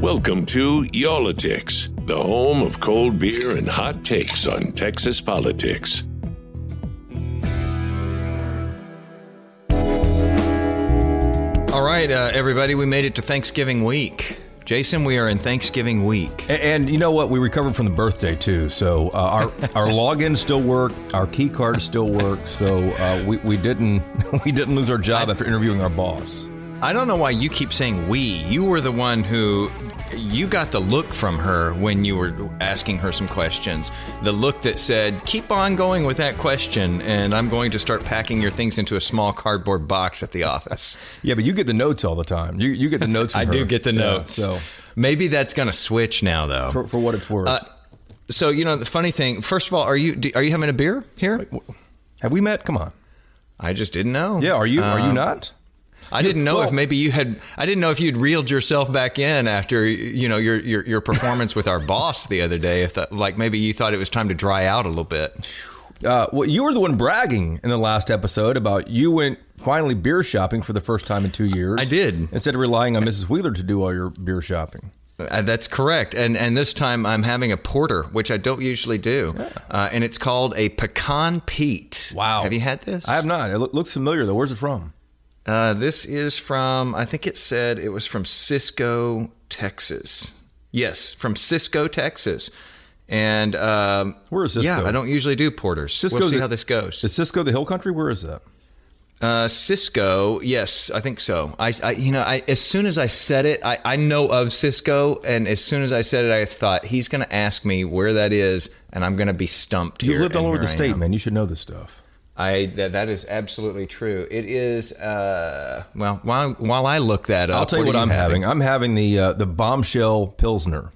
Welcome to Y'all-itics, the home of cold beer and hot takes on Texas politics. All right, uh, everybody, we made it to Thanksgiving week. Jason, we are in Thanksgiving week. And, and you know what? We recovered from the birthday too, so uh, our our login still work, our key cards still work, so uh, we we didn't we didn't lose our job after interviewing our boss. I don't know why you keep saying we. You were the one who you got the look from her when you were asking her some questions. The look that said, "Keep on going with that question, and I'm going to start packing your things into a small cardboard box at the office." Yeah, but you get the notes all the time. You you get the notes. From I her. do get the Yeah, notes. so maybe that's going to switch now, though. for, for what it's worth, Uh, so you know the funny thing. First of all, are you do- are you having a beer here? have we met? Come on. I just didn't know. Yeah, are you are you Um, not? I didn't know if maybe you had. I didn't know if you'd reeled yourself back in after you know your your, your performance with our boss the other day. If that, like maybe you thought it was time to dry out a little bit. Uh, well, you were the one bragging in the last episode about you went finally beer shopping for the first time in two years. I did. instead of relying on Mrs. Wheeler to do all your beer shopping. Uh, that's correct. And and this time I'm having a porter, which I don't usually do, uh, and it's called a pecan Pete. Wow. Have you had this? I have not. It loo- looks familiar though. Where's it from? Uh, this is from, I think it said it was from Cisco, Texas. Yes, from Cisco, Texas. And um, Where is Cisco? Yeah, I don't usually do porters. Cisco's we'll see a- how this goes. Is Cisco the Hill Country? Where is that? Uh, Cisco, yes, I think so. I, I you know, I, as soon as I said it, I, I know of Cisco, and as soon as I said it, I thought he's going to ask me where that is, and I'm going to be stumped. Here, lived all over the I state, am. man. You should know this stuff. I that, that is absolutely true. It is. Uh, well, while while I look that up, I'll tell you what, are I'm having. I'm having the uh, the bombshell pilsner.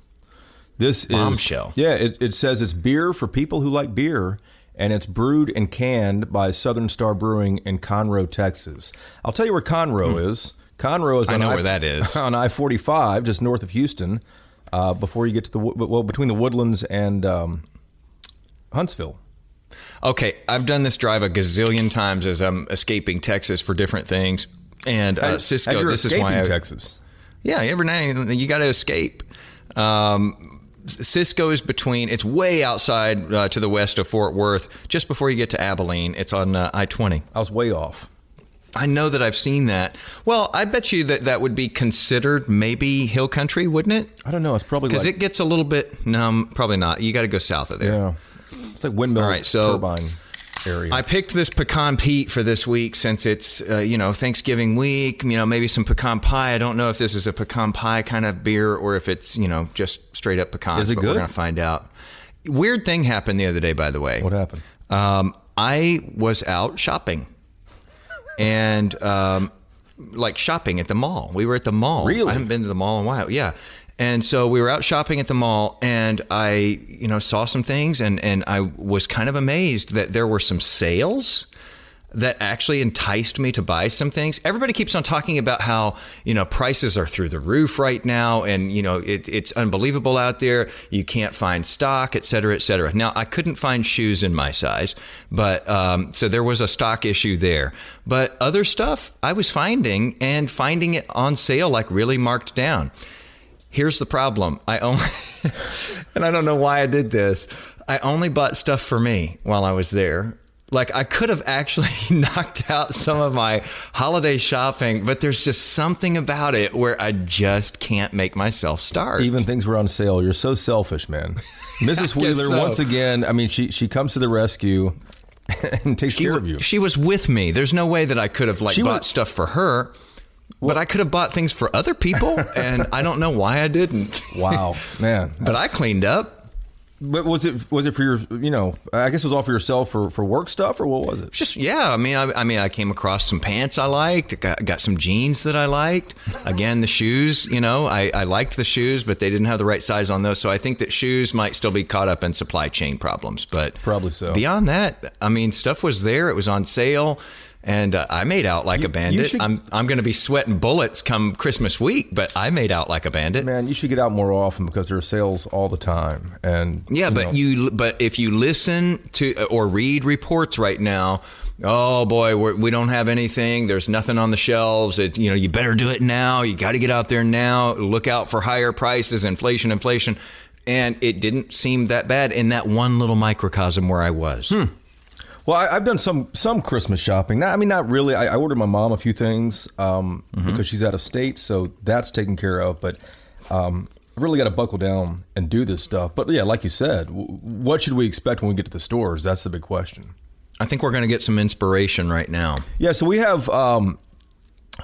This Bombshell? is yeah. It, it says it's beer for people who like beer, and it's brewed and canned by Southern Star Brewing in Conroe, Texas. I'll tell you where Conroe is. Conroe is Hmm. I on know I- where that is. on I-45, just north of Houston. Uh, before you get to the well, between the Woodlands and um, Huntsville. Okay, I've done this drive a gazillion times as I'm escaping Texas for different things. And uh, Cisco, this is why I, Texas. Yeah, every now and then you got to escape. Um, Cisco is between. It's way outside uh, to the west of Fort Worth, just before you get to Abilene. It's on uh, I twenty. I was way off. I know that I've seen that. Well, I bet you that that would be considered maybe hill country, wouldn't it? I don't know. It's probably Because like it gets a little bit. No, probably not. You got to go south of there. yeah. It's like windmill All right, so- turbine area. I picked this pecan Pete for this week since it's uh, you know Thanksgiving week. You know maybe some pecan pie. I don't know if this is a pecan pie kind of beer or if it's you know just straight up pecan. Is it but good? We're gonna find out. Weird thing happened the other day, by the way. What happened? Um, I was out shopping, and um, like shopping at the mall. We were at the mall. Really? I haven't been to the mall in a while. Yeah. And so we were out shopping at the mall, and I, you know, saw some things, and and I was kind of amazed that there were some sales that actually enticed me to buy some things. Everybody keeps on talking about how, you know, prices are through the roof right now and, you know, it, it's unbelievable out there. You can't find stock, et cetera, et cetera. Now, I couldn't find shoes in my size, but um, so there was a stock issue there. But other stuff I was finding and finding it on sale, like really marked down. Here's the problem. I only, and I don't know why I did this. I only bought stuff for me while I was there. Like I could have actually knocked out some of my holiday shopping, but there's just something about it where I just can't make myself start. Even things were on sale. You're so selfish, man. Mrs. Wheeler, so. once again, I mean, she she comes to the rescue and takes she, care of you. she was with me. There's no way that I could have like She bought was- stuff for her, but I could have bought things for other people, and I don't know why I didn't. Wow, man. But I cleaned up. But was it was it for your you know I guess it was all for yourself for, for work stuff or what was it? Just yeah, I mean I, I mean I came across some pants I liked, got, got some jeans that I liked. Again, the shoes, you know, I, I liked the shoes, but they didn't have the right size on those. So I think that shoes might still be caught up in supply chain problems. But Probably so. Beyond that, I mean, stuff was there. It was on sale. And uh, I made out like a bandit. should- I'm I'm going to be sweating bullets come Christmas week, but I made out like a bandit. Man, you should get out more often because there are sales all the time. And Yeah, but know, you but if you listen to or read reports right now, oh boy, we're, we don't have anything. There's nothing on the shelves. It, you know, you better do it now. You got to get out there now. Look out for higher prices, inflation, inflation. And it didn't seem that bad in that one little microcosm where I was. Well, I, I've done some some Christmas shopping. Not, I mean, not really. I, I ordered my mom a few things um, because she's out of state, so that's taken care of. But um, I've really got to buckle down and do this stuff. But yeah, like you said, w- what should we expect when we get to the stores? That's the big question. I think we're going to get some inspiration right now. Yeah, so we have um,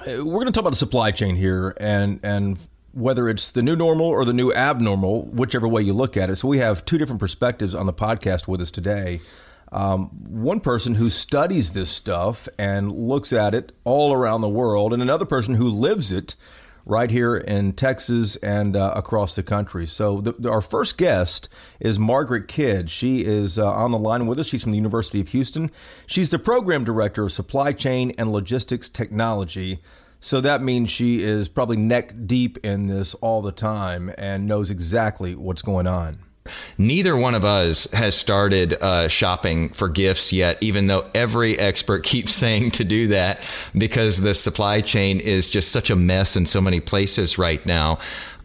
we're going to talk about the supply chain here, and and whether it's the new normal or the new abnormal, whichever way you look at it. So we have two different perspectives on the podcast with us today. Um, one person who studies this stuff and looks at it all around the world, and another person who lives it right here in Texas and uh, across the country. So, the, our first guest is Margaret Kidd. She is uh, on the line with us. She's from the University of Houston. She's the program director of supply chain and logistics technology. So, that means she is probably neck deep in this all the time and knows exactly what's going on. Neither one of us has started uh, shopping for gifts yet, even though every expert keeps saying to do that because the supply chain is just such a mess in so many places right now.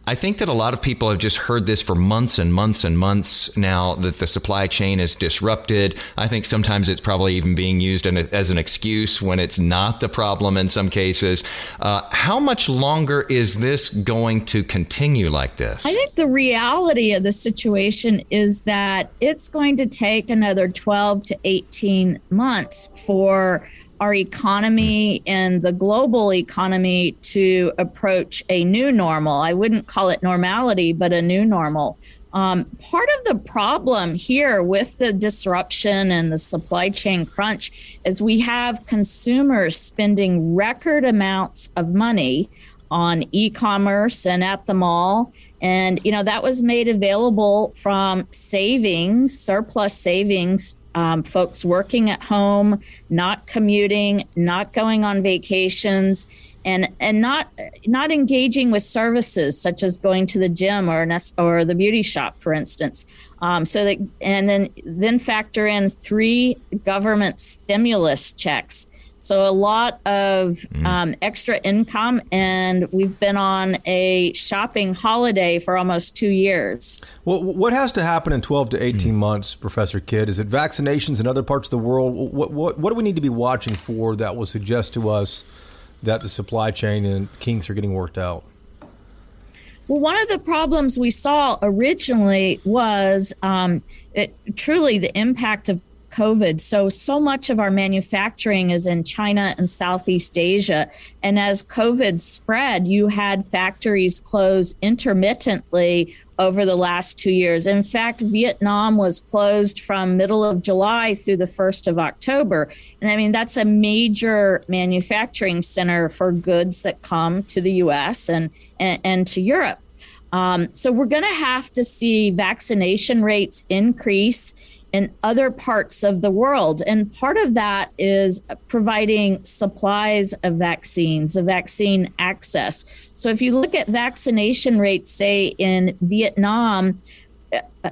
I think that a lot of people have just heard this for months and months and months now that the supply chain is disrupted. I think sometimes it's probably even being used as an excuse when it's not the problem in some cases. Uh, how much longer is this going to continue like this? I think the reality of the situation is that it's going to take another 12 to 18 months for our economy and the global economy to approach a new normal. I wouldn't call it normality, but a new normal. Um, part of the problem here with the disruption and the supply chain crunch is we have consumers spending record amounts of money on e-commerce and at the mall and you know that was made available from savings surplus savings um, folks working at home not commuting not going on vacations and and not not engaging with services such as going to the gym or or the beauty shop for instance. Um, so that and then then factor in three government stimulus checks so a lot of um, extra income, and we've been on a shopping holiday for almost two years. Well, what has to happen in 12 to 18 months, Professor Kidd? Is it vaccinations in other parts of the world? What, what, what do we need to be watching for that will suggest to us that the supply chain and kinks are getting worked out? Well, one of the problems we saw originally was um, it, truly the impact of COVID. So, so much of our manufacturing is in China and Southeast Asia. And as COVID spread, you had factories close intermittently over the last two years. In fact, Vietnam was closed from middle of July through the 1st of October. And I mean, that's a major manufacturing center for goods that come to the US and, and, and to Europe. Um, so we're going to have to see vaccination rates increase in other parts of the world. And part of that is providing supplies of vaccines, of vaccine access. So if you look at vaccination rates, say in Vietnam,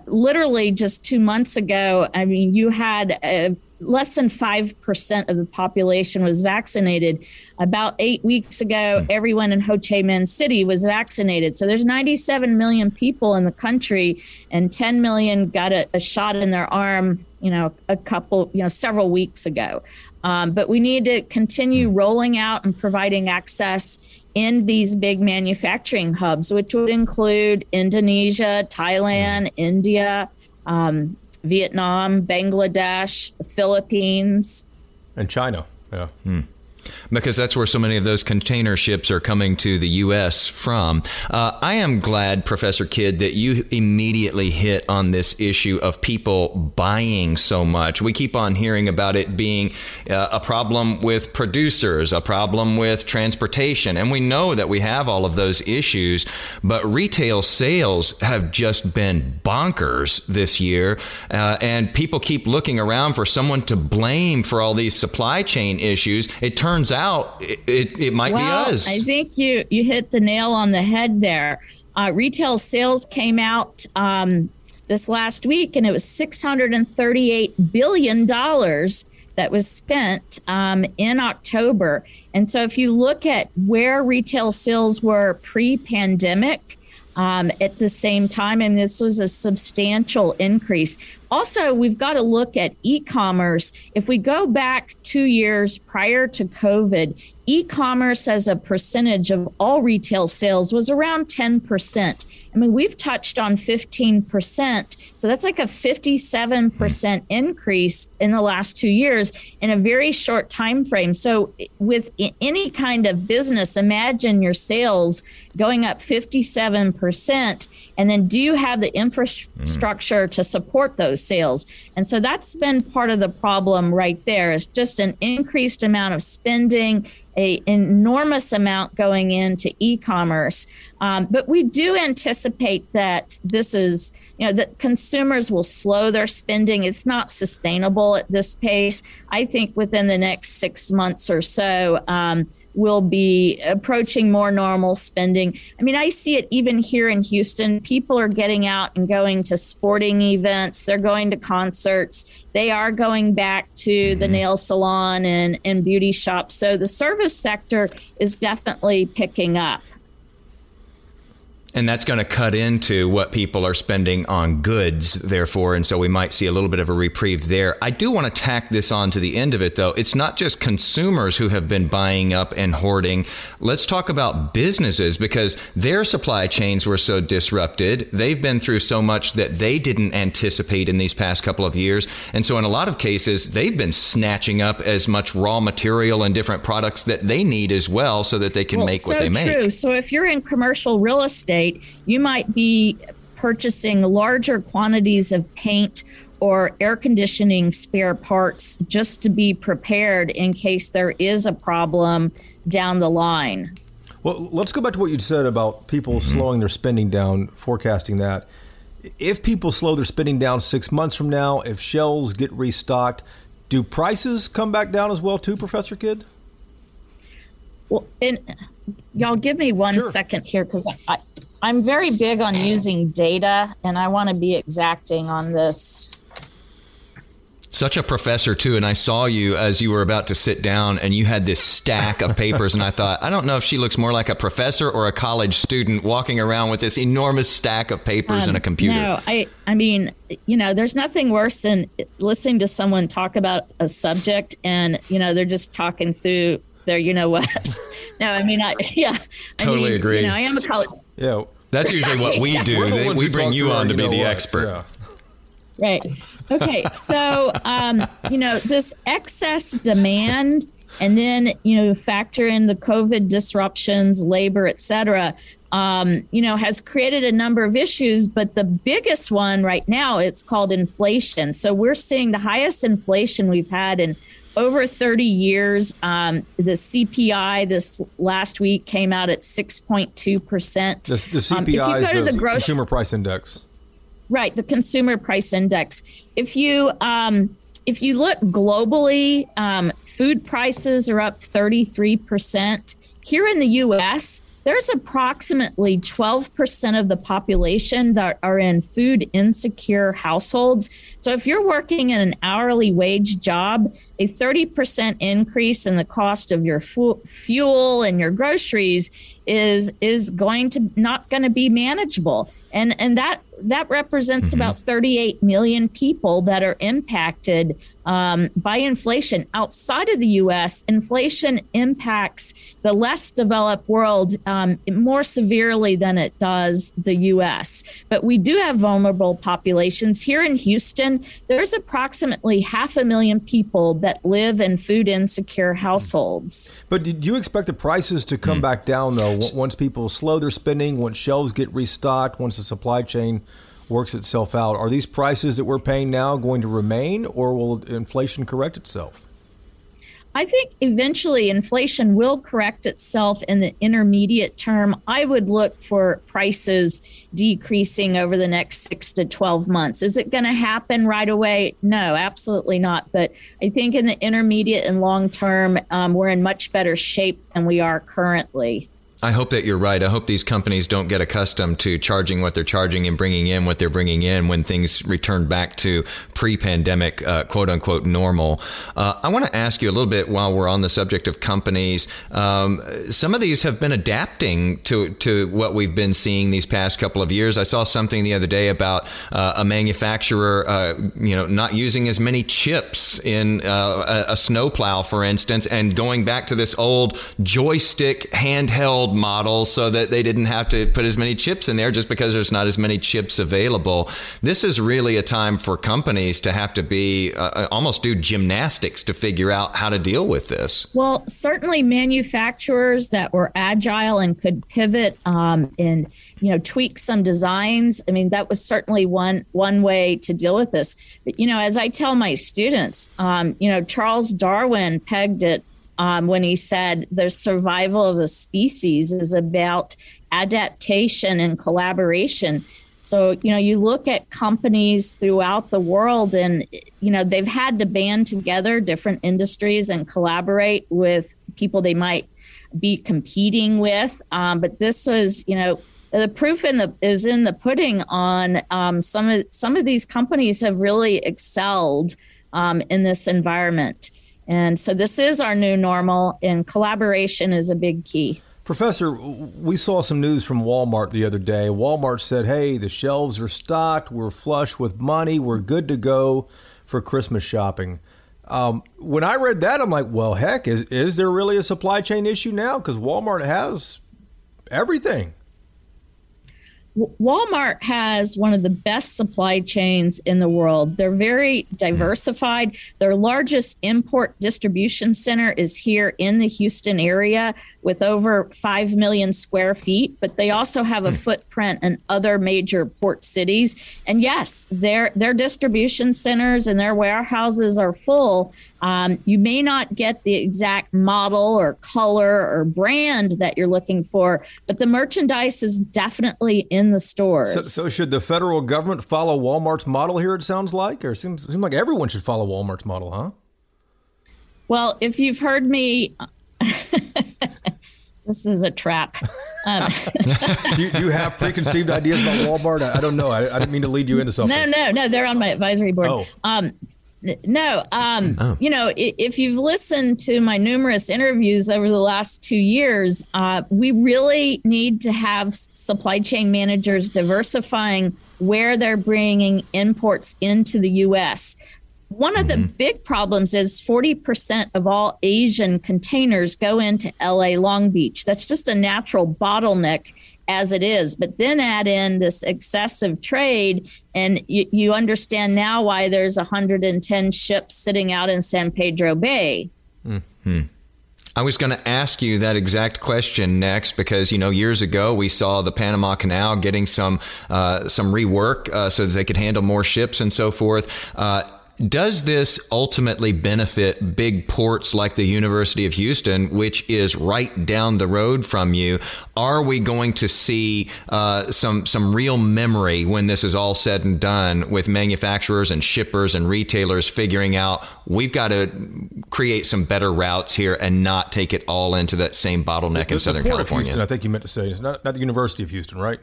literally just two months ago, I mean, you had uh, less than 5% of the population was vaccinated. About eight weeks ago, everyone in Ho Chi Minh City was vaccinated. So there's 97 million people in the country, and 10 million got a, a shot in their arm, you know, a couple, you know, several weeks ago. Um, but we need to continue rolling out and providing access in these big manufacturing hubs, which would include Indonesia, Thailand, India, um, Vietnam, Bangladesh, Philippines. And China, yeah. Because that's where so many of those container ships are coming to the U.S. from. Uh, I am glad, Professor Kidd, that you immediately hit on this issue of people buying so much. We keep on hearing about it being uh, a problem with producers, a problem with transportation, and we know that we have all of those issues, but retail sales have just been bonkers this year, uh, and people keep looking around for someone to blame for all these supply chain issues. It turns turns out it, it, it might well, be us. I think you, you hit the nail on the head there. Uh, retail sales came out um, this last week, and it was $638 billion that was spent um, in October. And so, if you look at where retail sales were pre pandemic, um, at the same time, and this was a substantial increase. Also, we've got to look at e commerce. If we go back two years prior to COVID, e commerce as a percentage of all retail sales was around 10%. I mean, we've touched on 15%. So that's like a 57% increase in the last two years in a very short time frame. So with any kind of business, imagine your sales going up 57%. And then do you have the infrastructure to support those sales? And so that's been part of the problem right there is just an increased amount of spending a enormous amount going into e-commerce. Um, but we do anticipate that this is, you know, that consumers will slow their spending. It's not sustainable at this pace. I think within the next six months or so, um, will be approaching more normal spending. I mean, I see it even here in Houston. People are getting out and going to sporting events, they're going to concerts, they are going back to the mm-hmm. nail salon and, and beauty shops. So the service sector is definitely picking up and that's going to cut into what people are spending on goods, therefore. And so we might see a little bit of a reprieve there. I do want to tack this on to the end of it, though. It's not just consumers who have been buying up and hoarding. Let's talk about businesses because their supply chains were so disrupted. They've been through so much that they didn't anticipate in these past couple of years. And so, in a lot of cases, they've been snatching up as much raw material and different products that they need as well so that they can well, make so what they make. That's true. make. So, if you're in commercial real estate, you might be purchasing larger quantities of paint or air conditioning spare parts just to be prepared in case there is a problem down the line. Well, let's go back to what you said about people mm-hmm. slowing their spending down, forecasting that. If people slow their spending down six months from now, if shelves get restocked, do prices come back down as well too, Professor Kidd? Well, and y'all give me one sure. second here because I, I'm very big on using data and I want to be exacting on this. Such a professor, too. And I saw you as you were about to sit down and you had this stack of papers. and I thought, I don't know if she looks more like a professor or a college student walking around with this enormous stack of papers um, and a computer. No, I, I mean, you know, there's nothing worse than listening to someone talk about a subject and, you know, they're just talking through their, you know what. no, I mean, I, yeah. Totally I mean, agree. You know, I am a college. Yeah. That's usually what we do. The we bring you on to be the expert. Yeah. Right. Okay. So, um, you know, this excess demand, and then you know, factor in the COVID disruptions, labor, et cetera. Um, you know, has created a number of issues, but the biggest one right now it's called inflation. So we're seeing the highest inflation we've had in over 30 years. Um, the CPI this last week came out at 6.2%. The, the CPI um, is the, the grocery, Consumer Price Index. Right, the Consumer Price Index. If you um, if you look globally, um, food prices are up 33%. Here in the U.S., there's approximately 12% of the population that are in food insecure households. So if you're working in an hourly wage job, a 30% increase in the cost of your fu- fuel and your groceries is is going to not going to be manageable and and that that represents mm-hmm. about 38 million people that are impacted um, by inflation outside of the U.S. Inflation impacts the less developed world um, more severely than it does the U.S. But we do have vulnerable populations here in Houston. There's approximately half a million people that live in food insecure households. But do you expect the prices to come mm. back down though once people slow their spending, once shelves get restocked, once the supply chain works itself out. Are these prices that we're paying now going to remain, or will inflation correct itself? I think eventually inflation will correct itself in the intermediate term. I would look for prices decreasing over the next six to 12 months. Is it going to happen right away? No, absolutely not. But I think in the intermediate and long term, um, we're in much better shape than we are currently. I hope that you're right. I hope these companies don't get accustomed to charging what they're charging and bringing in what they're bringing in when things return back to pre-pandemic, uh, quote unquote, normal. Uh, I want to ask you a little bit while we're on the subject of companies. Um, some of these have been adapting to to what we've been seeing these past couple of years. I saw something the other day about uh, a manufacturer, uh, you know, not using as many chips in uh, a, a snowplow, for instance, and going back to this old joystick handheld model so that they didn't have to put as many chips in there just because there's not as many chips available. This is really a time for companies to have to be uh, uh, almost do gymnastics to figure out how to deal with this. Well, certainly manufacturers that were agile and could pivot um, and you know tweak some designs. I mean, that was certainly one one way to deal with this. But you know, as I tell my students, um, you know, Charles Darwin pegged it um, when he said the survival of a species is about adaptation and collaboration. So, you know, you look at companies throughout the world and, you know, they've had to band together different industries and collaborate with people they might be competing with. Um, but this was, you know, the proof in the is in the pudding on um, some of some of these companies have really excelled um, in this environment. And so this is our new normal, and collaboration is a big key. Professor, we saw some news from Walmart the other day. Walmart said, hey, the shelves are stocked, we're flush with money, we're good to go for Christmas shopping. Um, when I read that, I'm like, well, heck, is, is there really a supply chain issue now? Because Walmart has everything. Walmart has one of the best supply chains in the world. They're very diversified. Their largest import distribution center is here in the Houston area with over 5 million square feet, but they also have a hmm. footprint in other major port cities. And yes, their their distribution centers and their warehouses are full, um, you may not get the exact model or color or brand that you're looking for, but the merchandise is definitely in the stores. So, so should the federal government follow Walmart's model here? It sounds like, or it seems, seems like everyone should follow Walmart's model, huh? Well, if you've heard me. this is a trap. Um, you, you, have preconceived ideas about Walmart? I, I don't know. I, I, didn't mean to lead you into something. No, no, no. They're on my advisory board. Oh. Um, no, um, oh. you know, if you've listened to my numerous interviews over the last two years, uh, we really need to have supply chain managers diversifying where they're bringing imports into the U.S. One of mm-hmm. the big problems is 40% of all Asian containers go into LA Long Beach. That's just a natural bottleneck as it is. But then add in this excessive trade, and you, you understand now why there's 110 ships sitting out in San Pedro Bay. Mm-hmm. I was going to ask you that exact question next because you know years ago we saw the Panama Canal getting some uh, some rework uh, so that they could handle more ships and so forth. Uh, does this ultimately benefit big ports like the University of Houston, which is right down the road from you? Are we going to see uh, some some real memory when this is all said and done, with manufacturers and shippers and retailers figuring out we've got to create some better routes here and not take it all into that same bottleneck the, in Southern Port California? Of Houston, I think you meant to say it's not, not the University of Houston, right?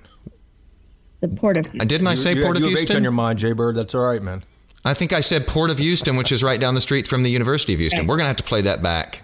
The Port of Houston. Didn't I say you, Port you of Houston? on your mind, Jay Bird. That's all right, man. I think I said Port of Houston, which is right down the street from the University of Houston. Okay. We're going to have to play that back.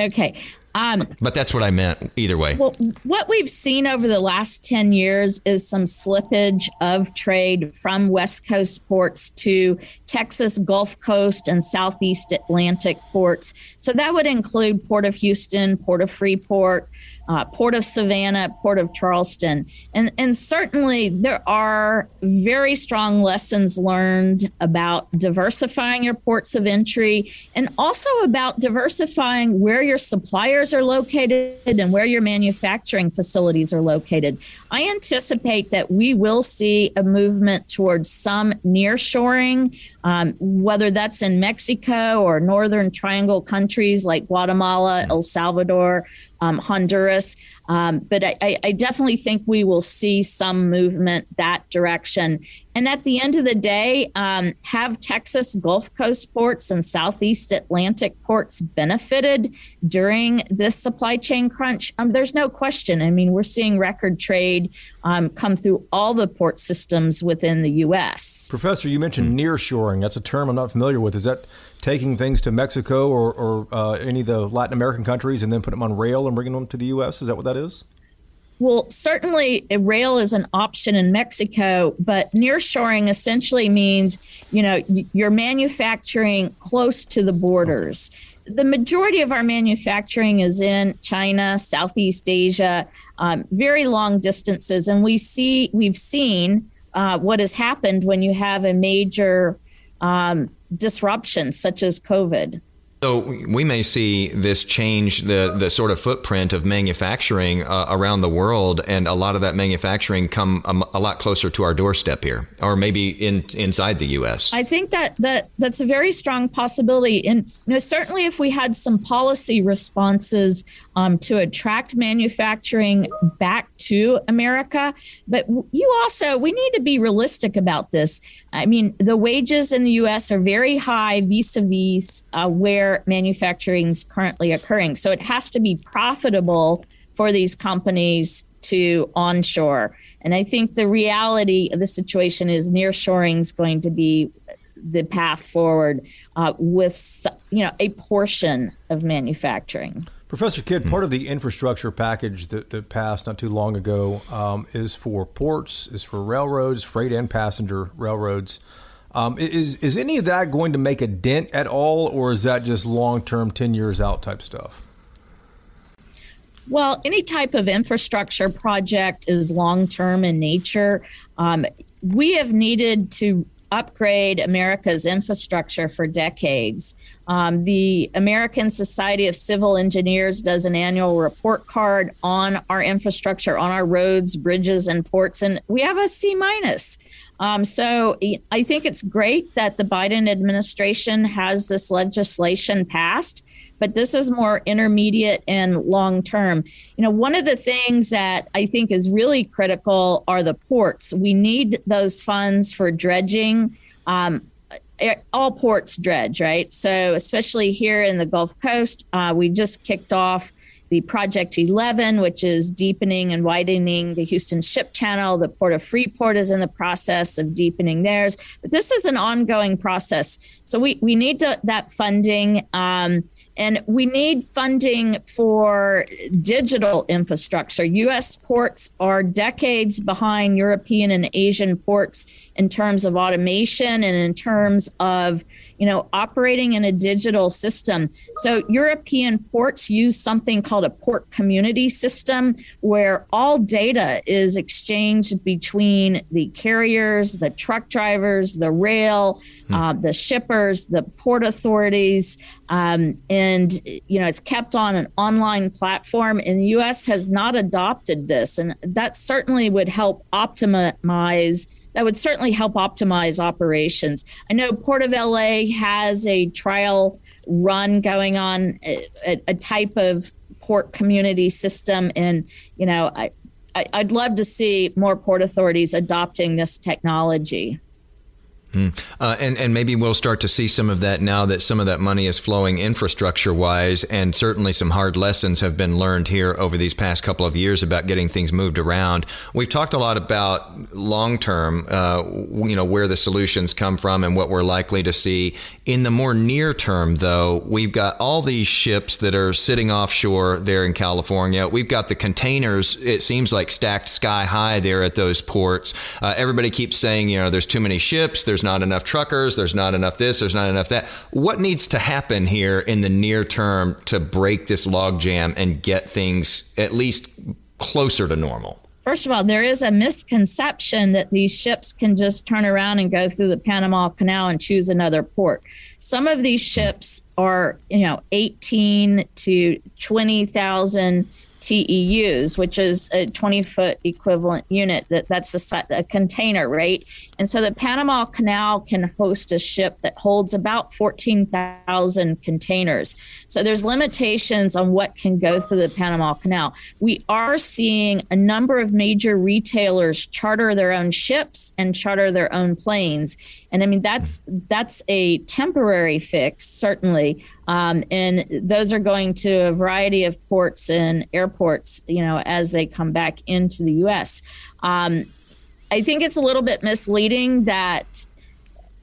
Okay. Um, but that's what I meant either way. Well, what we've seen over the last 10 years is some slippage of trade from West Coast ports to Texas Gulf Coast and Southeast Atlantic ports. So that would include Port of Houston, Port of Freeport, uh, Port of Savannah, Port of Charleston. And, and certainly there are very strong lessons learned about diversifying your ports of entry and also about diversifying where your suppliers are located and where your manufacturing facilities are located. I anticipate that we will see a movement towards some nearshoring, um, whether that's in Mexico or Northern Triangle countries like Guatemala, El Salvador, um, Honduras. Um, but I, I, definitely think we will see some movement that direction. And at the end of the day, um, have Texas Gulf Coast ports and Southeast Atlantic ports benefited during this supply chain crunch? Um, there's no question. I mean, we're seeing record trade um, come through all the port systems within the U.S. Professor, you mentioned nearshoring. That's a term I'm not familiar with. Is that taking things to Mexico or, or uh, any of the Latin American countries and then putting them on rail and bringing them to the U.S.? Is that what that is? Well, certainly rail is an option in Mexico, but nearshoring essentially means, you know, you're manufacturing close to the borders. The majority of our manufacturing is in China, Southeast Asia, um, very long distances, and we see we've seen uh, what has happened when you have a major um, disruption such as COVID. So we may see this change the the sort of footprint of manufacturing uh, around the world, and a lot of that manufacturing come a, a, lot closer to our doorstep here, or maybe in inside the U.S. I think that that that's a very strong possibility, and you know, certainly if we had some policy responses um, to attract manufacturing back to America, but you also we need to be realistic about this. I mean, the wages in the U.S. are very high vis-a-vis uh, where manufacturing is currently occurring. So it has to be profitable for these companies to onshore. And I think the reality of the situation is nearshoring is going to be the path forward uh, with you know a portion of manufacturing. Professor Kidd, part of the infrastructure package that, that passed not too long ago um, is for ports, is for railroads, freight and passenger railroads. Um, is is any of that going to make a dent at all, or is that just long term, ten years out type stuff? Well, any type of infrastructure project is long term in nature. Um, we have needed to upgrade America's infrastructure for decades. Um, the American Society of Civil Engineers does an annual report card on our infrastructure, on our roads, bridges, and ports, and we have a C minus. Um, so I think it's great that the Biden administration has this legislation passed, but this is more intermediate and long term. You know, one of the things that I think is really critical are the ports. We need those funds for dredging. Um, all ports dredge, right? So, especially here in the Gulf Coast, uh, we just kicked off the Project 11, which is deepening and widening the Houston Ship Channel. The Port of Freeport is in the process of deepening theirs. But this is an ongoing process. So we, we need to, that funding. Um, and we need funding for digital infrastructure. U.S. ports are decades behind European and Asian ports in terms of automation and in terms of you know, operating in a digital system. So European ports use something called a port community system where all data is exchanged between the carriers, the truck drivers, the rail, hmm. uh, the shippers, the port authorities. Um, and, you know, it's kept on an online platform. And the U.S. has not adopted this. And that certainly would help optimize that would certainly help optimize operations. I know Port of LA has a trial run going on, a, a type of port community system, and you know, I, I would love to see more port authorities adopting this technology. Mm. Uh, and and maybe we'll start to see some of that now that some of that money is flowing infrastructure wise, and certainly some hard lessons have been learned here over these past couple of years about getting things moved around. We've talked a lot about long term, uh, you know, where the solutions come from and what we're likely to see. In the more near term, though, we've got all these ships that are sitting offshore there in California. We've got the containers. It seems like stacked sky high there at those ports. Uh, everybody keeps saying, you know, there's too many ships. There's not enough truckers, there's not enough this, there's not enough that. What needs to happen here in the near term to break this logjam and get things at least closer to normal? First of all, there is a misconception that these ships can just turn around and go through the Panama Canal and choose another port. Some of these ships are, you know, 18 to 20,000 TEUs, which is a 20 foot equivalent unit. That that's a, a, container, right? And so the Panama Canal can host a ship that holds about 14,000 containers. So there's limitations on what can go through the Panama Canal. We are seeing a number of major retailers charter their own ships and charter their own planes. And I mean that's that's a temporary fix, certainly. Um, and those are going to a variety of ports and airports, you know, as they come back into the U.S. Um, I think it's a little bit misleading that,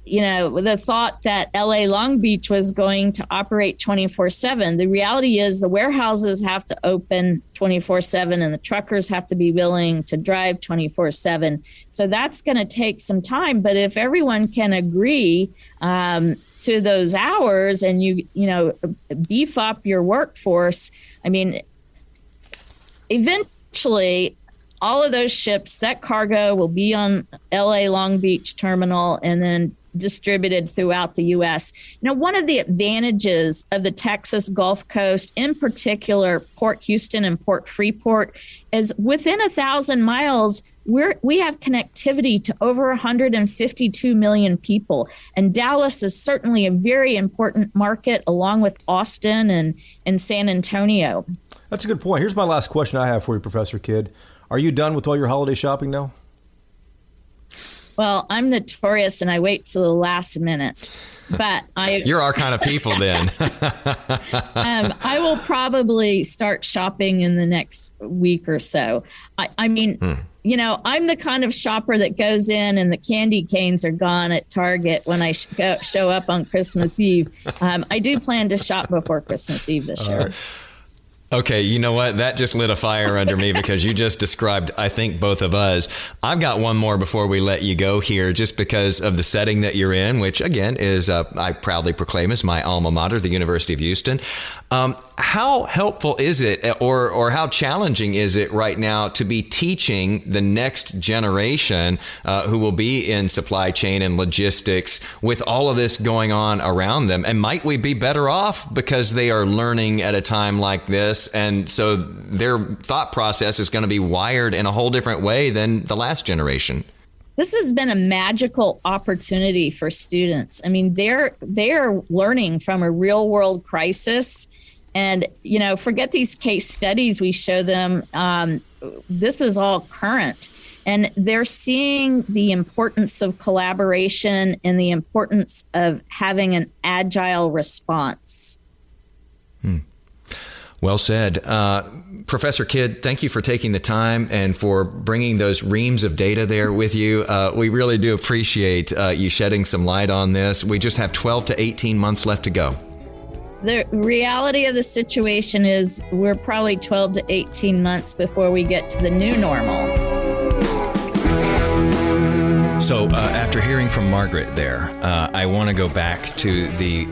you know, the thought that LA Long Beach was going to operate 24 7. The reality is the warehouses have to open 24 7 and the truckers have to be willing to drive 24 7. So that's going to take some time. But if everyone can agree, um, to those hours and you you know beef up your workforce i mean eventually all of those ships that cargo will be on la long beach terminal and then distributed throughout the US. Now, one of the advantages of the Texas Gulf Coast, in particular Port Houston and Port Freeport, is within a thousand miles, we're, we have connectivity to over 152 million people. And Dallas is certainly a very important market, along with Austin and, and San Antonio. That's a good point. Here's my last question I have for you, Professor Kidd. Are you done with all your holiday shopping now? Well, I'm notorious and I wait till the last minute. But I You're our kind of people then. um, I will probably start shopping in the next week or so. I, I mean, hmm. you know, I'm the kind of shopper that goes in and the candy canes are gone at Target when I sh- go, show up on Christmas Eve. Um, I do plan to shop before Christmas Eve this year. Uh, Okay, you know what? That just lit a fire under me because you just described, I think, both of us. I've got one more before we let you go here, just because of the setting that you're in, which again is, uh, I proudly proclaim, is my alma mater, the University of Houston. Um, how helpful is it, or or how challenging is it right now to be teaching the next generation uh, who will be in supply chain and logistics with all of this going on around them? And might we be better off because they are learning at a time like this, and so their thought process is going to be wired in a whole different way than the last generation? this has been a magical opportunity for students. I mean, they're they're learning from a real world crisis and, you know, forget these case studies we show them. Um, this is all current. And they're seeing the importance of collaboration and the importance of having an agile response. Hmm. Well said. Uh, Professor Kidd, thank you for taking the time and for bringing those reams of data there with you. Uh, we really do appreciate uh, you shedding some light on this. We just have 12 to 18 months left to go the reality of the situation is we're probably 12 to 18 months before we get to the new normal. So, uh, after hearing from Margaret there, uh, I want to go back to the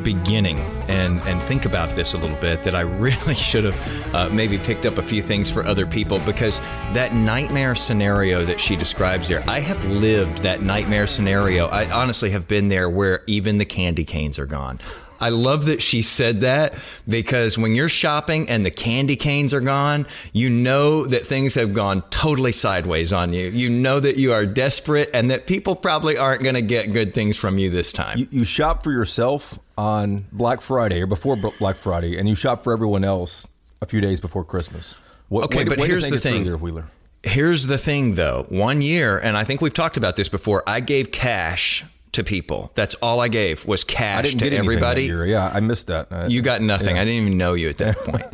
beginning and and think about this a little bit that I really should have uh, maybe picked up a few things for other people because that nightmare scenario that she describes there I have lived that nightmare scenario. I honestly have been there where even the candy canes are gone I love that she said that because when you're shopping and the candy canes are gone, you know that things have gone totally sideways on you. You know that you are desperate and that people probably aren't going to get good things from you this time. You, you shop for yourself on Black Friday or before Black Friday, and you shop for everyone else a few days before Christmas. What, okay, but here's the thing. There, Wheeler? Here's the thing, though. One year, and I think we've talked about this before, I gave cash to people. That's all I gave was cash to everybody. year. Yeah, I missed that. I- You got nothing. yeah. I didn't even know you at that point.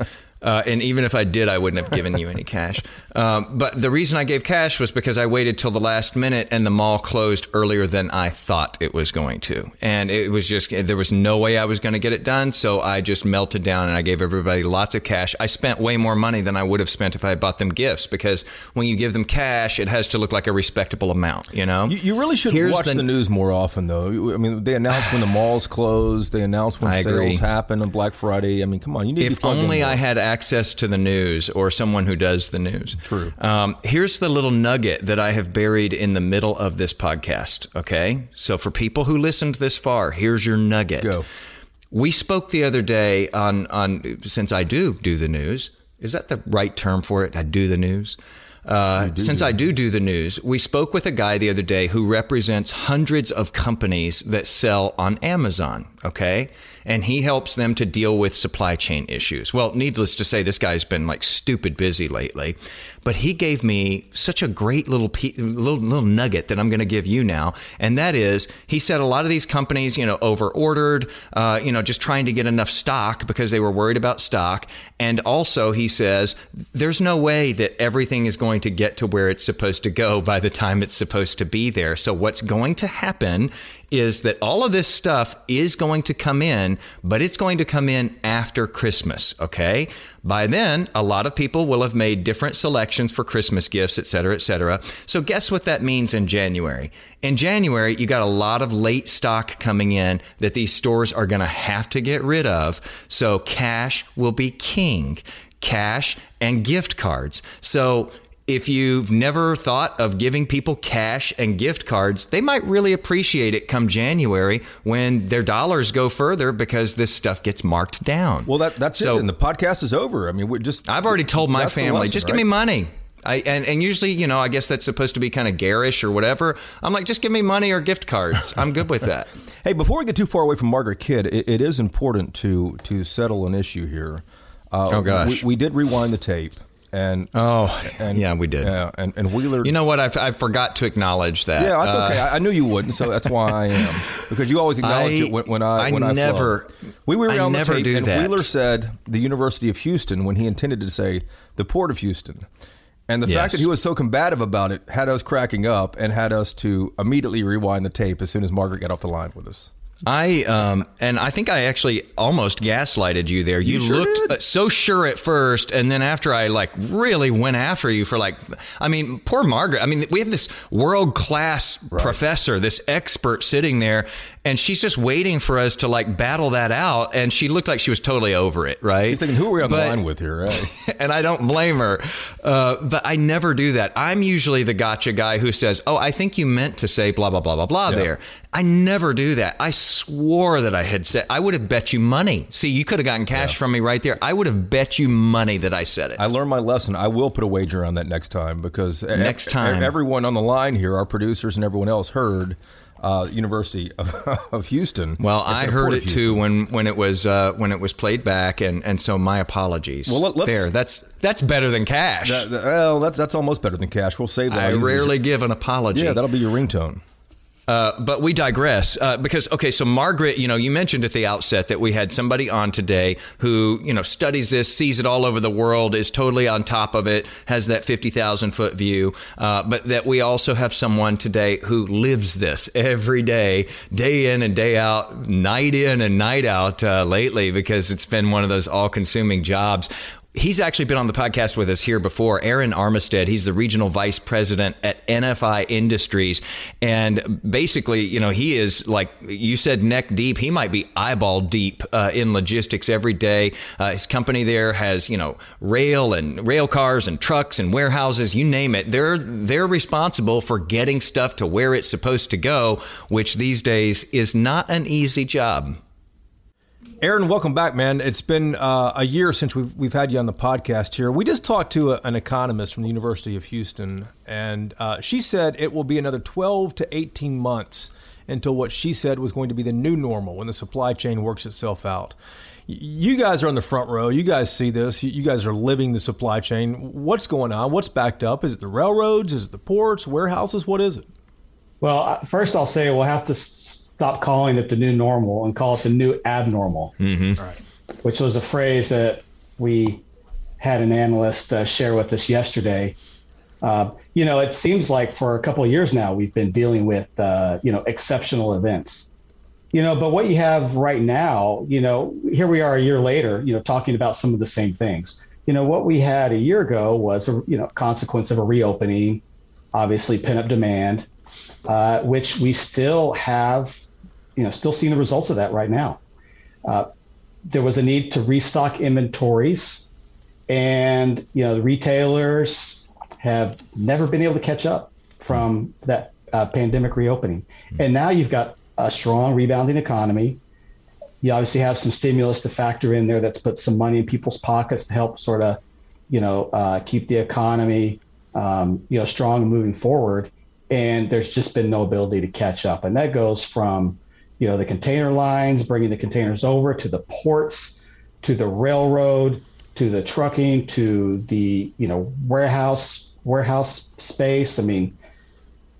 Uh, and even if I did, I wouldn't have given you any cash. Um, but the reason I gave cash was because I waited till the last minute and the mall closed earlier than I thought it was going to. And it was just, there was no way I was going to get it done. So I just melted down and I gave everybody lots of cash. I spent way more money than I would have spent if I had bought them gifts because when you give them cash, it has to look like a respectable amount, you know? You, you really should Here's watch the, news more often, though. I mean, they announce when the malls close. They announce when I sales agree. happen on Black Friday. I mean, come on, you need to if plugged only. I had access to the news or someone who does the news. True. Um, here's the little nugget that I have buried in the middle of this podcast. Okay. So for people who listened this far, here's your nugget. Go. We spoke the other day on, on since I do do the news. Is that the right term for it? I do the news. Uh, since I do do the news, we spoke with a guy the other day who represents hundreds of companies that sell on Amazon. Okay. And he helps them to deal with supply chain issues. Well, needless to say, this guy's been like stupid busy lately. But he gave me such a great little pe- little, little nugget that I'm going to give you now. And that is, he said a lot of these companies, you know, over ordered, uh, you know, just trying to get enough stock because they were worried about stock. And also, he says, there's no way that everything is going to get to where it's supposed to go by the time it's supposed to be there. So, what's going to happen is that all of this stuff is going to come in, but it's going to come in after Christmas, okay? By then, a lot of people will have made different selections for Christmas gifts, et cetera, et cetera. So, guess what that means in January? In January, you got a lot of late stock coming in that these stores are going to have to get rid of. So, cash will be king cash and gift cards. So, if you've never thought of giving people cash and gift cards, they might really appreciate it come January when their dollars go further because this stuff gets marked down. Well, that, that's So- it. And the podcast is over. I mean, we just. I've already told my family, lesson, just give right? me money. I, and, and usually, you know, I guess that's supposed to be kind of garish or whatever. I'm like, just give me money or gift cards. I'm good with that. Hey, before we get too far away from Margaret Kidd, it, it is important to to settle an issue here. Uh, Oh, gosh. we, we did rewind the tape, and Oh, and, yeah, we did. Yeah, and, and Wheeler. You know what? I, I forgot to acknowledge that. yeah, that's Uh, okay. I, I knew you wouldn't, so that's why I am because you always acknowledge I- it when, when I when I never-. We were I on the never tape, do and that. Wheeler said the University of Houston when he intended to say the Port of Houston. And the Yes. fact that he was so combative about it had us cracking up and had us to immediately rewind the tape as soon as Margaret got off the line with us. I um and I think I actually almost gaslighted you there. You, sure looked did? uh, so sure at first, and then after I like really went after you for like, I mean, poor Margaret. I mean, we have this world class professor, this expert sitting there, and she's just waiting for us to like battle that out, and she looked like she was totally over it, right? He's thinking, who are we on But- the line with here? Right? and I don't blame her. Uh, but I never do that. I'm usually the gotcha guy who says, "Oh, I think you meant to say blah blah blah blah blah." There, I never do that. I swore that I had said. I would have bet you money. See, you could have gotten cash from me right there. I would have bet you money that I said it. I learned my lesson. I will put a wager on that next time because Next time. everyone on the line here, our producers and everyone else, heard uh, University of, of Houston. well, I heard it too when when it was uh, when it was played back, and and so my apologies. Well, let- let's- there. That's that's better than cash. That- that- well, that's that's almost better than cash. We'll save that. I I'll use it as rarely give an apology. Yeah, that'll be your ringtone. Uh, but we digress uh, because okay, so Margaret, you know, you mentioned at the outset that we had somebody on today who you know studies this, sees it all over the world, is totally on top of it, has that fifty thousand foot view. Uh, but that we also have someone today who lives this every day, day in and day out, night in and night out uh, lately because it's been one of those all consuming jobs. He's actually been on the podcast with us here before. Aaron Armistead, he's the regional vice president at NFI Industries. And basically, you know, he is like you said, neck deep. He might be eyeball deep uh, in logistics every day. Uh, his company there has, you know, rail and rail cars and trucks and warehouses, you name it. They're, they're responsible for getting stuff to where it's supposed to go, which these days is not an easy job. Aaron, welcome back, man. It's been uh, a year since we've, we've had you on the podcast here. We just talked to a, an economist from the University of Houston, and uh, she said it will be another 12 to 18 months until what she said was going to be the new normal when the supply chain works itself out. You guys are on the front row. You guys see this. You guys are living the supply chain. What's going on? What's backed up? Is it the railroads? Is it the ports, warehouses? What is it? Well, first I'll say we'll have to stop calling it the new normal and call it the new abnormal, mm-hmm. right. which was a phrase that we had an analyst uh, share with us yesterday. Uh, you know, it seems like for a couple of years now we've been dealing with uh, you know exceptional events. You know, but what you have right now, you know, here we are a year later, you know, talking about some of the same things. You know, what we had a year ago was a you know consequence of a reopening, obviously pent up demand, uh, which we still have, you know, still seeing the results of that right now. Uh, there was a need to restock inventories, and you know the retailers have never been able to catch up from that uh, pandemic reopening. Mm-hmm. And now you've got a strong rebounding economy. You obviously have some stimulus to factor in there that's put some money in people's pockets to help sort of, you know, uh, keep the economy, um, you know, strong and moving forward. And there's just been no ability to catch up. And that goes from, you know, the container lines, bringing the containers over to the ports, to the railroad, to the trucking, to the, you know, warehouse warehouse space. I mean,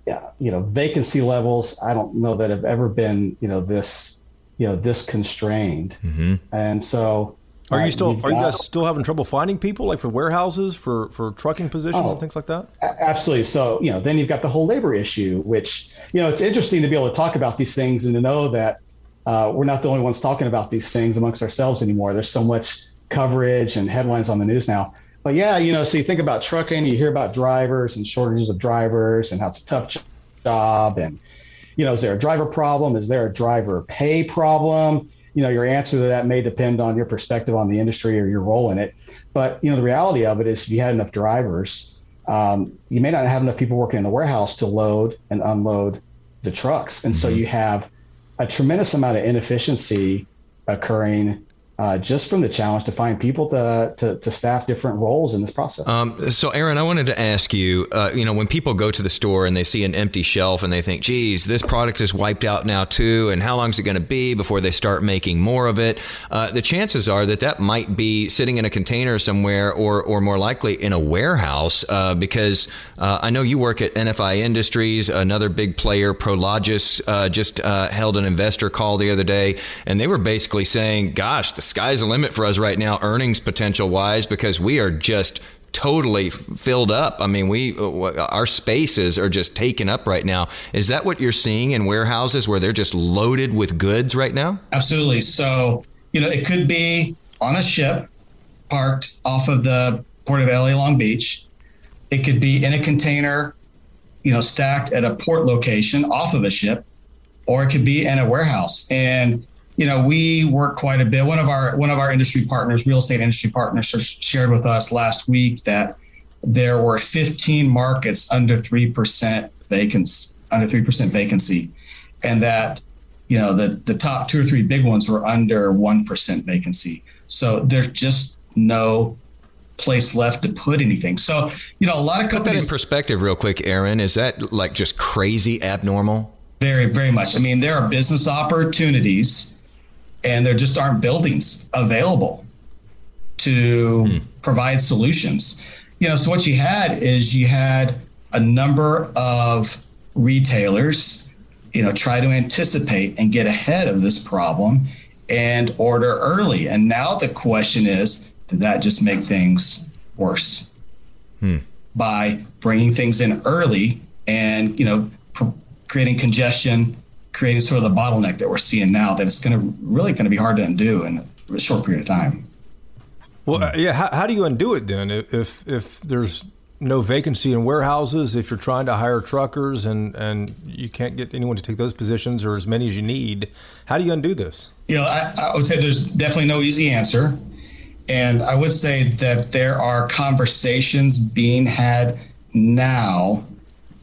yeah, you know, vacancy levels. I don't know that have ever been, you know, this, you know, this constrained. Mm-hmm. And so, are you still are you guys still having trouble finding people like for warehouses for for trucking positions oh, and things like that? Absolutely. So you know, then you've got the whole labor issue, which you know it's interesting to be able to talk about these things and to know that uh, we're not the only ones talking about these things amongst ourselves anymore. There's so much coverage and headlines on the news now. But yeah, you know, so you think about trucking, you hear about drivers and shortages of drivers and how it's a tough job. And, you know, is there a driver problem? Is there a driver pay problem? You know, your answer to that may depend on your perspective on the industry or your role in it. But, you know, the reality of it is if you had enough drivers, um, you may not have enough people working in the warehouse to load and unload the trucks. And mm-hmm. so you have a tremendous amount of inefficiency occurring uh, just from the challenge to find people to, to, to staff different roles in this process. Um, so, Aaron, I wanted to ask you, uh, you know, when people go to the store and they see an empty shelf and they think, geez, this product is wiped out now too, and how long is it going to be before they start making more of it? Uh, the chances are that that might be sitting in a container somewhere or, or more likely in a warehouse uh, because uh, I know you work at NFI Industries, another big player, Prologis, uh, just held an investor call the other day, and they were basically saying, gosh, the sky's the limit for us right now, earnings potential wise, because we are just totally filled up. I mean, we uh, our spaces are just taken up right now. Is that what you're seeing in warehouses where they're just loaded with goods right now? Absolutely. So, you know, it could be on a ship parked off of the port of LA Long Beach. It could be in a container, you know, stacked at a port location off of a ship, or it could be in a warehouse. And you know, we work quite a bit. One of our one of our industry partners, real estate industry partners, shared with us last week that there were 15 markets under three percent vacancy, under three percent vacancy, and that you know the the top two or three big ones were under one percent vacancy. So there's just no place left to put anything. So you know, a lot of companies. Put that in perspective, real quick, Aaron. Is that like just crazy abnormal? Very, very much. I mean, there are business opportunities and there just aren't buildings available to hmm. provide solutions. You know, so what you had is you had a number of retailers, you know, try to anticipate and get ahead of this problem and order early. And now the question is, did that just make things worse? Hmm. By bringing things in early and, you know, pr- creating congestion, creating sort of the bottleneck that we're seeing now that it's going to really going to be hard to undo in a short period of time. Well, uh, yeah. How, how do you undo it then? If if there's no vacancy in warehouses, if you're trying to hire truckers and and you can't get anyone to take those positions or as many as you need, how do you undo this? You know, I, I would say there's definitely no easy answer, and I would say that there are conversations being had now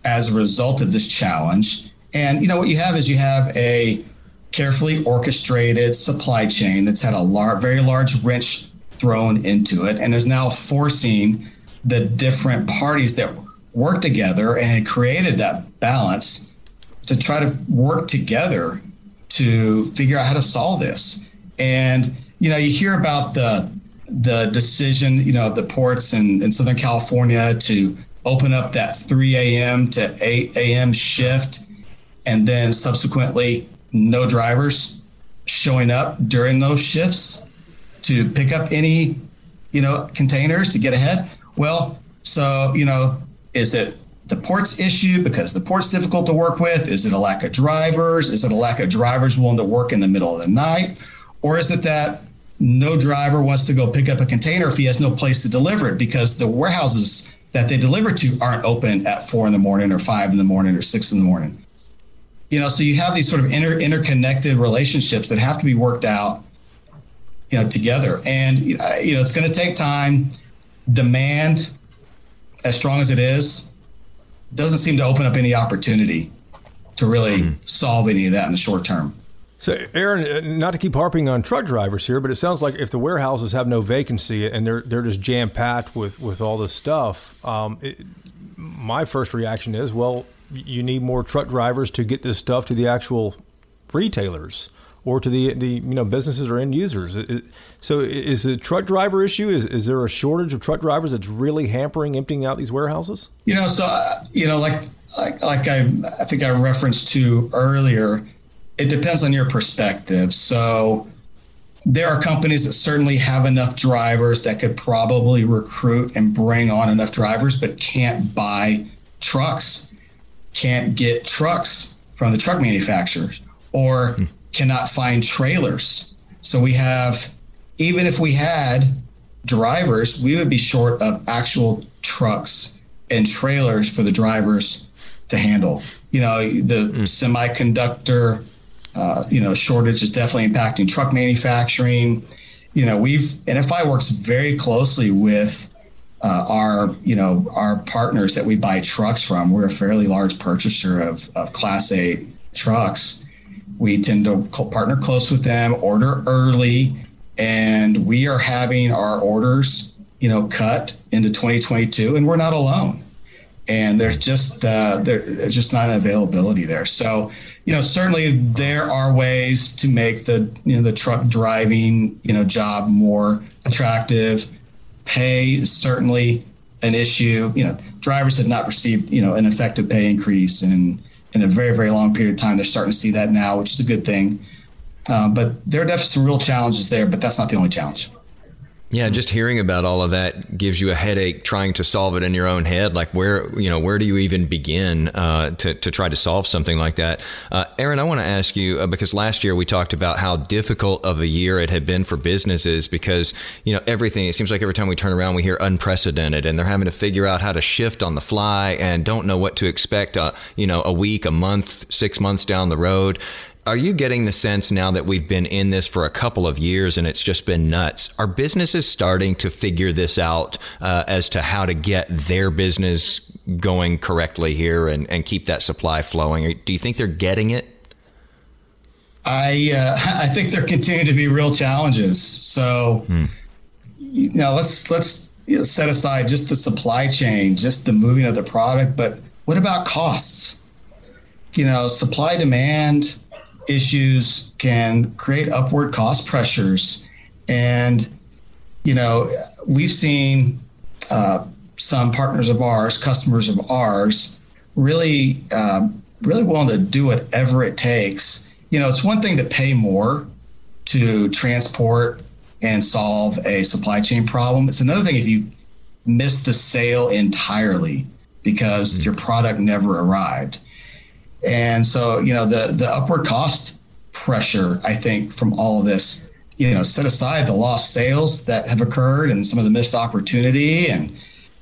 as a result of this challenge and you know what you have is you have a carefully orchestrated supply chain that's had a lar- very large wrench thrown into it and is now forcing the different parties that work together and created that balance to try to work together to figure out how to solve this. And you know, you hear about the the decision, you know, of the ports in, in Southern California to open up that 3 a.m. to 8 a.m. shift and then subsequently no drivers showing up during those shifts to pick up any, you know, containers to get ahead. Well, so, you know, is it the port's issue because the port's difficult to work with? Is it a lack of drivers? Is it a lack of drivers willing to work in the middle of the night? Or is it that no driver wants to go pick up a container if he has no place to deliver it because the warehouses that they deliver to aren't open at four in the morning or five in the morning or six in the morning? You know, so you have these sort of inter- interconnected relationships that have to be worked out, you know, together. And, you know, it's going to take time. Demand, as strong as it is, doesn't seem to open up any opportunity to really mm-hmm. solve any of that in the short term. So, Aaron, uh, not to keep harping on truck drivers here, but it sounds like if the warehouses have no vacancy and they're they're just jam packed with with all this stuff, um, it, my first reaction is, well, you need more truck drivers to get this stuff to the actual retailers or to the the you know businesses or end users. It, so, is the truck driver issue? Is is there a shortage of truck drivers that's really hampering emptying out these warehouses? You know, so uh, you know, like like like I I think I referenced to earlier. It depends on your perspective. So. There are companies that certainly have enough drivers that could probably recruit and bring on enough drivers, but can't buy trucks, can't get trucks from the truck manufacturers, or hmm cannot find trailers. So we have, even if we had drivers, we would be short of actual trucks and trailers for the drivers to handle. You know, the mm. semiconductor, uh, you know, shortage is definitely impacting truck manufacturing. You know, we've NFI works very closely with uh, our, you know, our partners that we buy trucks from. We're a fairly large purchaser of, of Class 8 trucks we tend to partner close with them, order early, and we are having our orders, you know, cut into 2022, and we're not alone. And there's just uh, there, there's just not availability there. So, you know, certainly there are ways to make the you know the truck driving you know job more attractive. Pay is certainly an issue. You know, drivers have not received you know an effective pay increase and in a very, very long period of time. They're starting to see that now, which is a good thing. Um, but there are definitely some real challenges there, but that's not the only challenge. Yeah, just hearing about all of that gives you a headache trying to solve it in your own head. Like where you know where do you even begin uh, to to try to solve something like that? Uh, Aaron, I want to ask you uh, because last year we talked about how difficult of a year it had been for businesses because you know everything. It seems like every time we turn around we hear unprecedented, and they're having to figure out how to shift on the fly and don't know what to expect. Uh, you know, a week, a month, six months down the road. Are you getting the sense now that we've been in this for a couple of years and it's just been nuts? Are businesses starting to figure this out uh, as to how to get their business going correctly here and, and keep that supply flowing? Do you think they're getting it? I uh, I think there continue to be real challenges. So, hmm. you know, let's let's you know, set aside just the supply chain, just the moving of the product, but what about costs? You know, supply demand issues can create upward cost pressures. And, you know, we've seen uh, some partners of ours, customers of ours, really, um, really willing to do whatever it takes. You know, it's one thing to pay more to transport and solve a supply chain problem. It's another thing if you miss the sale entirely because mm-hmm. your product never arrived. And so, you know, the the upward cost pressure, I think, from all of this, you know, set aside the lost sales that have occurred and some of the missed opportunity and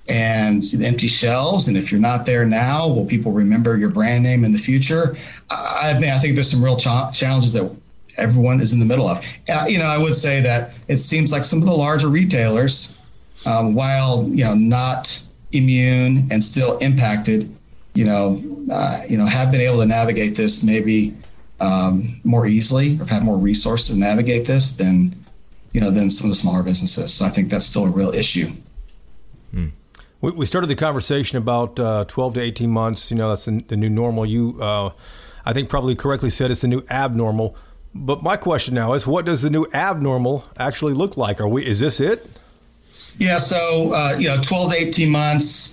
and the empty shelves. And if you're not there now, will people remember your brand name in the future? I mean, I think there's some real ch- challenges that everyone is in the middle of. Uh, you know, I would say that it seems like some of the larger retailers, um, while you know not immune and still impacted, you know, uh, you know, have been able to navigate this maybe um, more easily or have had more resources to navigate this than, you know, than some of the smaller businesses. So I think that's still a real issue. Hmm. We, we started the conversation about uh, 12 to 18 months. You know, that's the, the new normal. You, uh, I think, probably correctly said it's the new abnormal. But my question now is, what does the new abnormal actually look like? Are we? Is this it? Yeah. So uh, you know, 12 to 18 months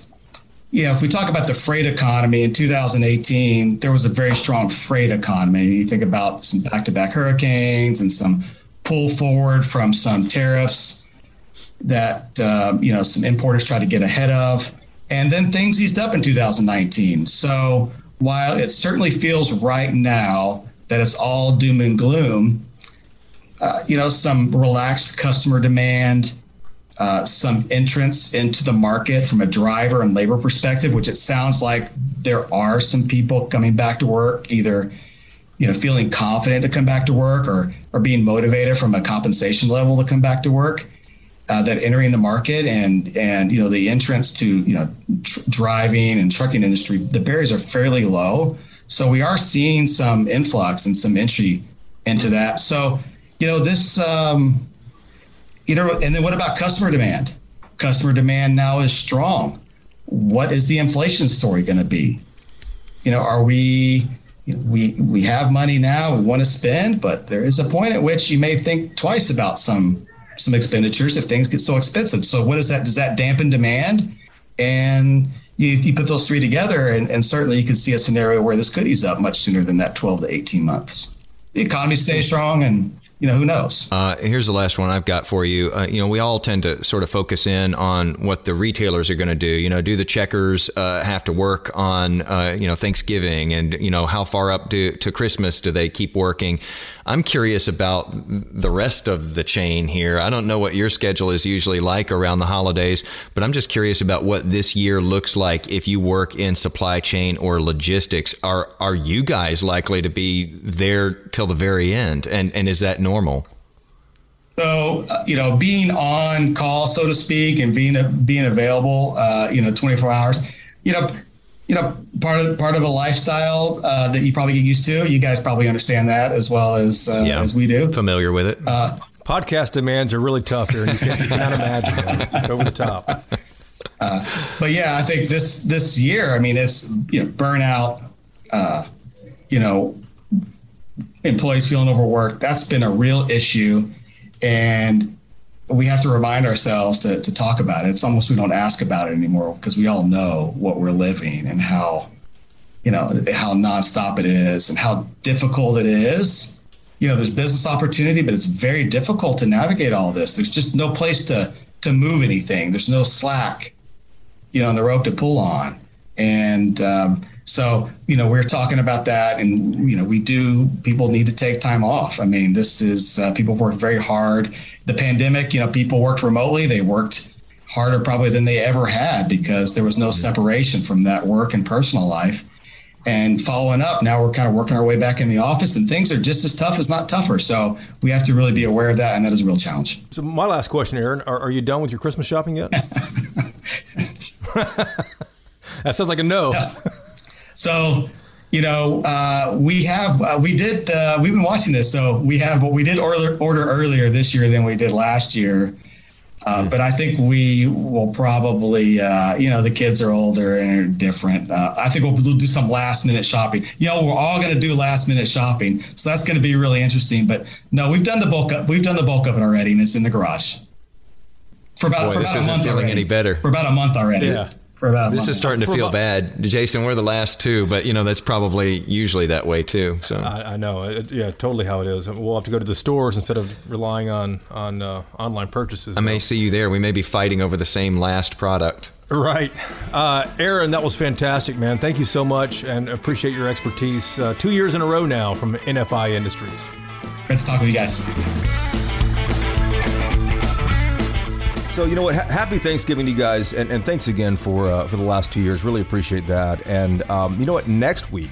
yeah, if we talk about the freight economy in 2018, there was a very strong freight economy. You think about some back to back hurricanes and some pull forward from some tariffs that, uh, you know, some importers tried to get ahead of. And then things eased up in 2019. So while it certainly feels right now that it's all doom and gloom, uh, you know, some relaxed customer demand, uh, some entrance into the market from a driver and labor perspective, which it sounds like there are some people coming back to work, either you know feeling confident to come back to work or or being motivated from a compensation level to come back to work. Uh, that entering the market and and you know the entrance to you know tr- driving and trucking industry, the barriers are fairly low. So we are seeing some influx and some entry into that. So you know this um, you know, and then what about customer demand? Customer demand now is strong. What is the inflation story going to be? You know, are we we we have money now, we want to spend, but there is a point at which you may think twice about some some expenditures if things get so expensive. So what is that? Does that dampen demand? And you, you put those three together, and, and certainly you could see a scenario where this could ease up much sooner than that 12 to 18 months. The economy stays strong and you know, who knows? Uh, here's the last one I've got for you. Uh, you know, we all tend to sort of focus in on what the retailers are going to do. You know, do the checkers uh, have to work on, uh, you know, Thanksgiving and, you know, how far up do, to Christmas do they keep working? I'm curious about the rest of the chain here. I don't know what your schedule is usually like around the holidays, but I'm just curious about what this year looks like if you work in supply chain or logistics. Are are you guys likely to be there till the very end? And and is that normal? So, uh, you know, being on call, so to speak, and being being available, uh, you know, 24 hours, you know, you know, part of part of a lifestyle uh, that you probably get used to. You guys probably understand that as well as uh, yeah, as we do. Familiar with it. Uh, Podcast demands are really tough here. You, can't, you cannot imagine. It's over the top. Uh, but yeah, I think this this year, I mean, it's you know burnout. Uh, you know, employees feeling overworked. That's been a real issue, and we have to remind ourselves to, to talk about it. It's almost we don't ask about it anymore because we all know what we're living and how, you know, how nonstop it is and how difficult it is. You know, there's business opportunity, but it's very difficult to navigate all this. There's just no place to to move anything. There's no slack, you know, on the rope to pull on. And um, so, you know, we're talking about that, and you know, we do. People need to take time off. I mean, this is uh, people have worked very hard. The pandemic, you know, people worked remotely. They worked harder probably than they ever had because there was no separation from that work and personal life. And following up, now we're kind of working our way back in the office, and things are just as tough as not tougher. So we have to really be aware of that, and that is a real challenge. So my last question, Aaron, are, are you done with your Christmas shopping yet? that sounds like a no. Yeah. So, you know, uh, we have uh, we did uh, we've been watching this. So we have what we did order order earlier this year than we did last year. Uh, but I think we will probably, uh, you know, the kids are older and are different. Uh, I think we'll, we'll do some last minute shopping. You know, we're all going to do last minute shopping, so that's going to be really interesting. But no, we've done the bulk of we've done the bulk of it already, and it's in the garage for about Boy, for about a month already. Any better for about a month already. Yeah for about. This is starting to feel bad, Jason. We're the last two, but you know that's probably usually that way too. So I, I know, it, yeah, totally how it is. We'll have to go to the stores instead of relying on on uh, online purchases. I may see you there. We may be fighting over the same last product. Right, uh, Aaron. That was fantastic, man. Thank you so much, and appreciate your expertise. Uh, two years in a row now from NFI Industries. Great to talk with you guys. So you know what? happy Thanksgiving to you guys, and, and thanks again for uh, for the last two years. Really appreciate that. And um, you know what? Next week,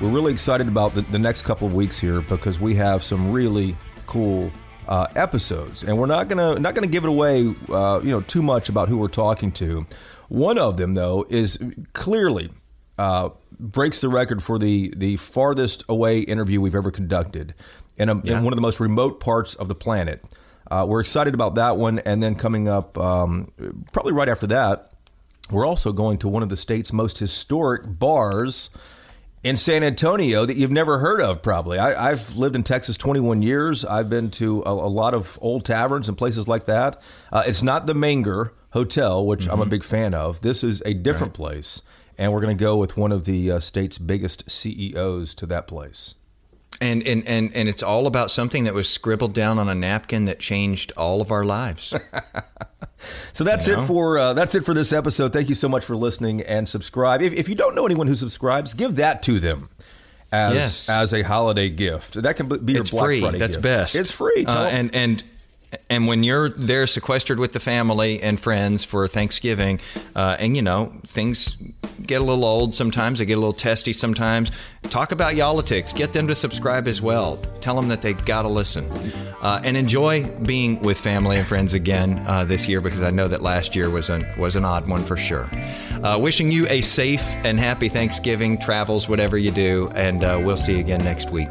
we're really excited about the, the next couple of weeks here because we have some really cool uh, episodes, and we're not gonna not gonna give it away, uh, you know, too much about who we're talking to. One of them, though, is clearly uh, breaks the record for the the farthest away interview we've ever conducted in, a, yeah. in one of the most remote parts of the planet. Uh, we're excited about that one. And then coming up, um, probably right after that, we're also going to one of the state's most historic bars in San Antonio that you've never heard of, probably. I, have lived in Texas 21 years. I've been to a, a, lot of old taverns and places like that. Uh, it's not the Menger, Hotel, which mm-hmm. I'm a mm-hmm. big fan of. This is a different right. place, and we're going to go with one of the uh, state's biggest CEOs to that place. And, and and and it's all about something that was scribbled down on a napkin that changed all of our lives. so that's you know? it for uh, that's it for this episode. Thank you so much for listening and subscribe. If, if you don't know anyone who subscribes, give that to them as yes. as a holiday gift. That can be your it's Black free. Friday That's gift. best. It's free. Uh, and and and when you're there sequestered with the family and friends for Thanksgiving, uh, and you know things get a little old sometimes, they get a little testy sometimes. Talk about Y'all-itics. Get them to subscribe as well. Tell them that they got to listen uh, and enjoy being with family and friends again uh, this year because I know that last year was an was an odd one for sure. Uh, wishing you a safe and happy Thanksgiving, travels, whatever you do, and uh, we'll see you again next week.